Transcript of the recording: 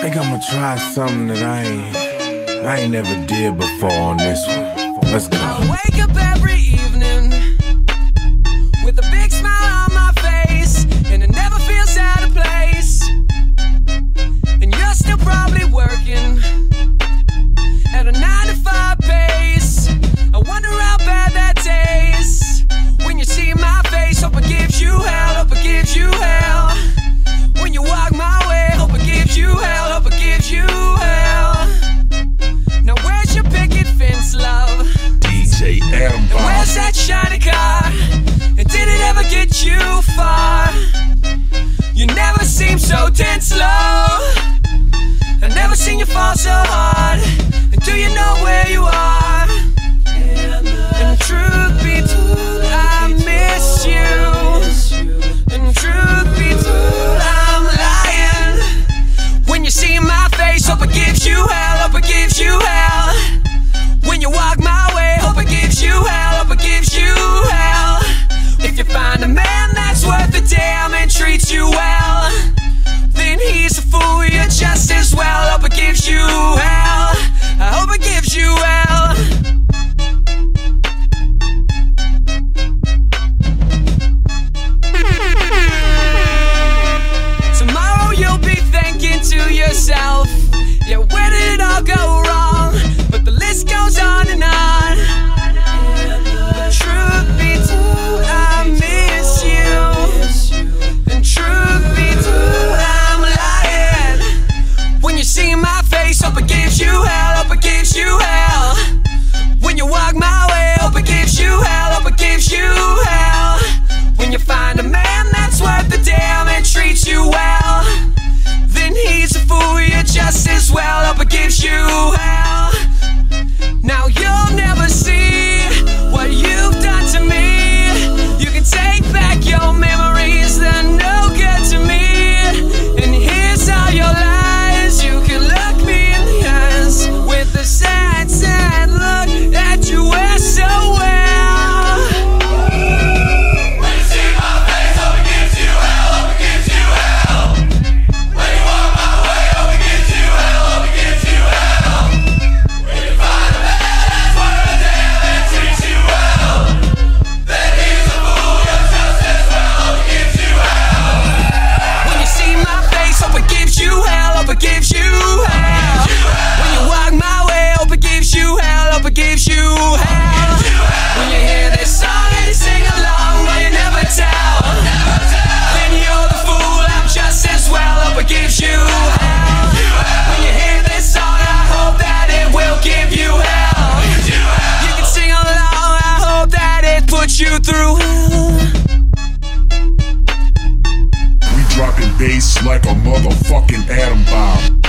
Think I'ma try something that I ain't, I ain't never did before on this one. Let's go. I wake up every evening with a big smile shiny car? And did it ever get you far? You never seem so dead slow. I've never seen you fall so hard. And do you know where you are? And truth be told, I miss you. And truth be told, I'm lying. When you see my face, hope it gives you hell, hope it gives you hell. you through hell. We dropping bass like a motherfucking atom bomb.